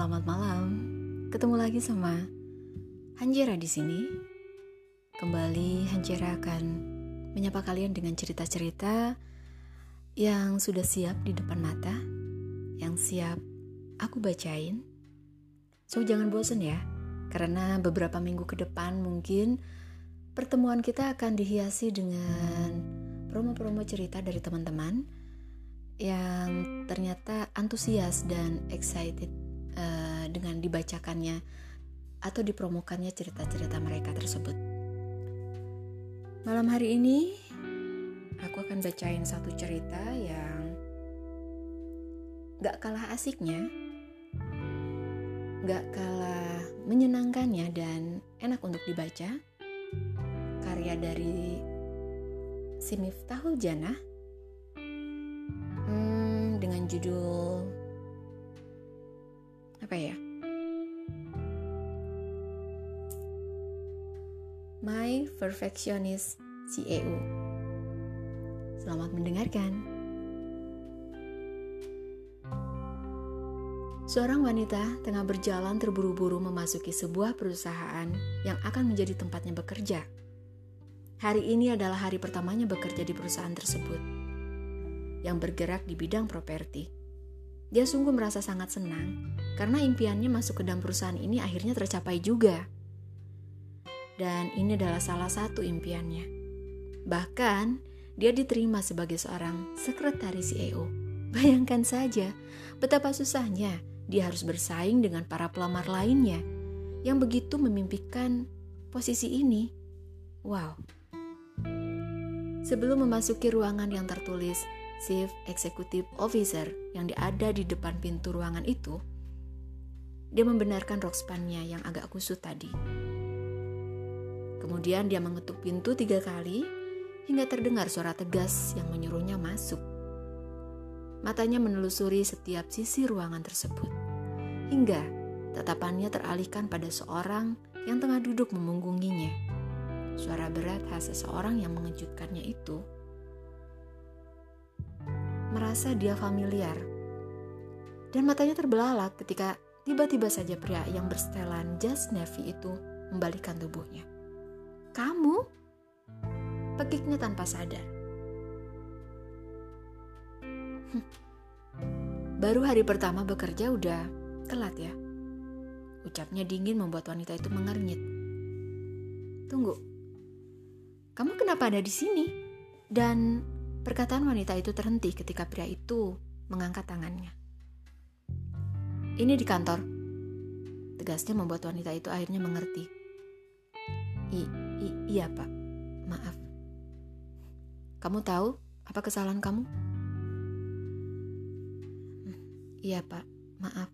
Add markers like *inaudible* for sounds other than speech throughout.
selamat malam. Ketemu lagi sama Hanjera di sini. Kembali Hanjera akan menyapa kalian dengan cerita-cerita yang sudah siap di depan mata, yang siap aku bacain. So jangan bosan ya, karena beberapa minggu ke depan mungkin pertemuan kita akan dihiasi dengan promo-promo cerita dari teman-teman yang ternyata antusias dan excited uh, dengan dibacakannya atau dipromokannya cerita-cerita mereka tersebut. Malam hari ini aku akan bacain satu cerita yang gak kalah asiknya, gak kalah menyenangkannya dan enak untuk dibaca. Karya dari si Miftahul Janah hmm, dengan judul apa ya? My Perfectionist CEO. Selamat mendengarkan. Seorang wanita tengah berjalan terburu-buru memasuki sebuah perusahaan yang akan menjadi tempatnya bekerja. Hari ini adalah hari pertamanya bekerja di perusahaan tersebut, yang bergerak di bidang properti. Dia sungguh merasa sangat senang karena impiannya masuk ke dalam perusahaan ini akhirnya tercapai juga. Dan ini adalah salah satu impiannya. Bahkan, dia diterima sebagai seorang sekretaris CEO. Bayangkan saja betapa susahnya dia harus bersaing dengan para pelamar lainnya yang begitu memimpikan posisi ini. Wow. Sebelum memasuki ruangan yang tertulis Chief Executive Officer yang ada di depan pintu ruangan itu, dia membenarkan rok spannya yang agak kusut tadi. Kemudian dia mengetuk pintu tiga kali hingga terdengar suara tegas yang menyuruhnya masuk. Matanya menelusuri setiap sisi ruangan tersebut, hingga tatapannya teralihkan pada seorang yang tengah duduk memunggunginya. Suara berat khas seseorang yang mengejutkannya itu merasa dia familiar. Dan matanya terbelalak ketika tiba-tiba saja pria yang bersetelan jas navy itu membalikkan tubuhnya. Kamu? Pekiknya tanpa sadar. Baru hari pertama bekerja udah telat ya. Ucapnya dingin membuat wanita itu mengernyit. Tunggu, kamu kenapa ada di sini? Dan Perkataan wanita itu terhenti ketika pria itu mengangkat tangannya. Ini di kantor. Tegasnya membuat wanita itu akhirnya mengerti. I, i iya pak, maaf. Kamu tahu apa kesalahan kamu? Iya pak, maaf.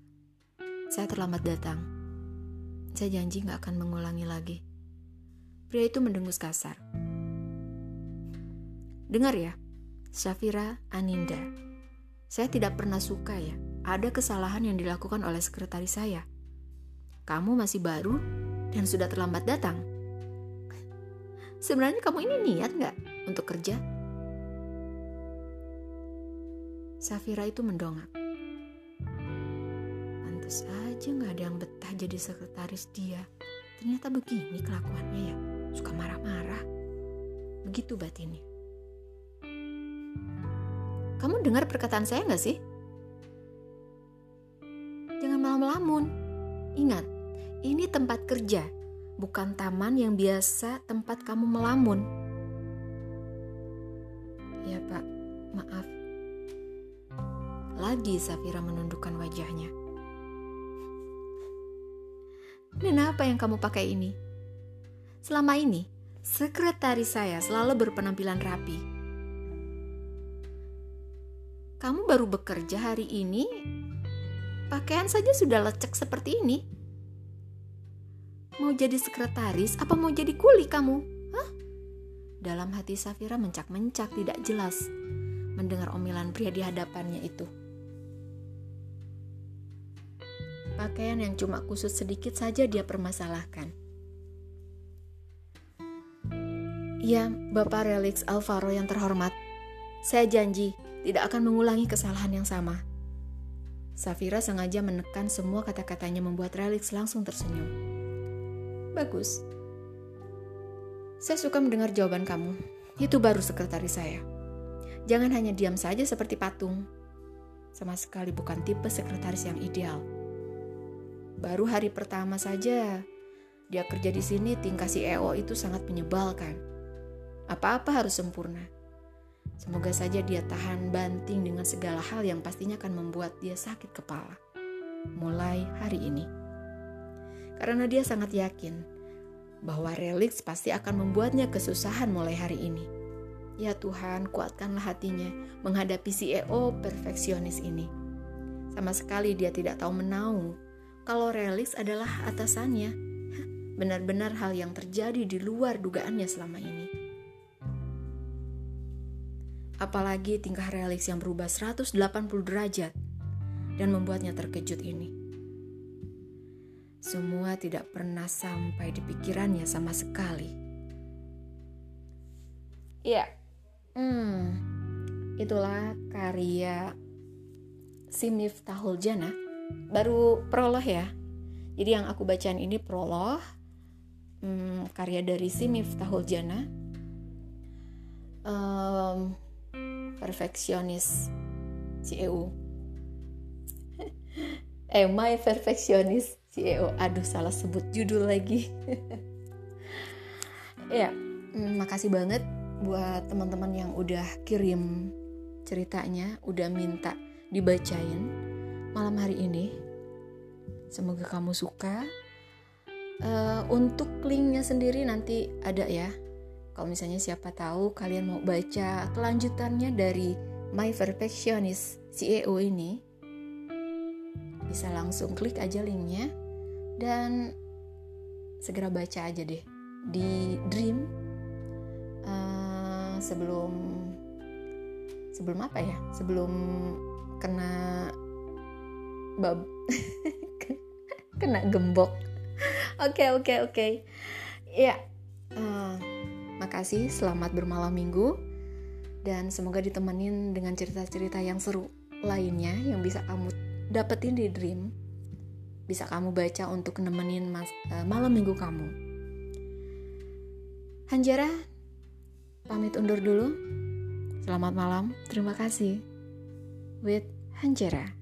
Saya terlambat datang. Saya janji gak akan mengulangi lagi. Pria itu mendengus kasar. Dengar ya, Syafira Aninda. Saya tidak pernah suka ya, ada kesalahan yang dilakukan oleh sekretaris saya. Kamu masih baru dan sudah terlambat datang. Sebenarnya kamu ini niat nggak untuk kerja? Safira itu mendongak. Pantes aja nggak ada yang betah jadi sekretaris dia. Ternyata begini kelakuannya ya, suka marah-marah. Begitu batinnya. Kamu dengar perkataan saya nggak sih? Jangan malam melamun. Ingat, ini tempat kerja, bukan taman yang biasa tempat kamu melamun. Ya pak, maaf. Lagi Safira menundukkan wajahnya. Dan apa yang kamu pakai ini? Selama ini, sekretaris saya selalu berpenampilan rapi kamu baru bekerja hari ini, pakaian saja sudah lecek seperti ini. Mau jadi sekretaris apa mau jadi kuli kamu? Hah? Dalam hati Safira mencak-mencak tidak jelas mendengar omelan pria di hadapannya itu. Pakaian yang cuma kusut sedikit saja dia permasalahkan. Ya, Bapak Relix Alvaro yang terhormat, saya janji tidak akan mengulangi kesalahan yang sama. Safira sengaja menekan semua kata-katanya membuat Relix langsung tersenyum. Bagus. Saya suka mendengar jawaban kamu. Itu baru sekretaris saya. Jangan hanya diam saja seperti patung. Sama sekali bukan tipe sekretaris yang ideal. Baru hari pertama saja dia kerja di sini tingkah si EO itu sangat menyebalkan. Apa-apa harus sempurna. Semoga saja dia tahan banting dengan segala hal yang pastinya akan membuat dia sakit kepala. Mulai hari ini. Karena dia sangat yakin bahwa Relix pasti akan membuatnya kesusahan mulai hari ini. Ya Tuhan, kuatkanlah hatinya menghadapi CEO perfeksionis ini. Sama sekali dia tidak tahu menaung kalau Relix adalah atasannya. Benar-benar hal yang terjadi di luar dugaannya selama ini. Apalagi tingkah Relix yang berubah 180 derajat dan membuatnya terkejut ini. Semua tidak pernah sampai di pikirannya sama sekali. Iya, hmm, itulah karya Simif Tahul Jana. Baru prolog ya. Jadi yang aku bacaan ini prolog, hmm, karya dari Simif Tahul Jana. Um, perfeksionis CEO *laughs* eh my perfeksionis CEO aduh salah sebut judul lagi. *laughs* Ya mm, makasih banget buat teman-teman yang udah kirim ceritanya udah minta dibacain malam hari ini. Semoga kamu suka. Uh, untuk linknya sendiri nanti ada ya kalau misalnya siapa tahu kalian mau baca kelanjutannya dari My Perfectionist CEO ini, bisa langsung klik aja linknya dan segera baca aja deh di Dream. Uh, sebelum sebelum apa ya? Sebelum kena bab *laughs* kena gembok. Oke oke oke. Ya Makasih, selamat bermalam minggu. Dan semoga ditemenin dengan cerita-cerita yang seru lainnya yang bisa kamu dapetin di Dream. Bisa kamu baca untuk nemenin mas, uh, malam minggu kamu. Hanjara, pamit undur dulu. Selamat malam, terima kasih. With Hanjara.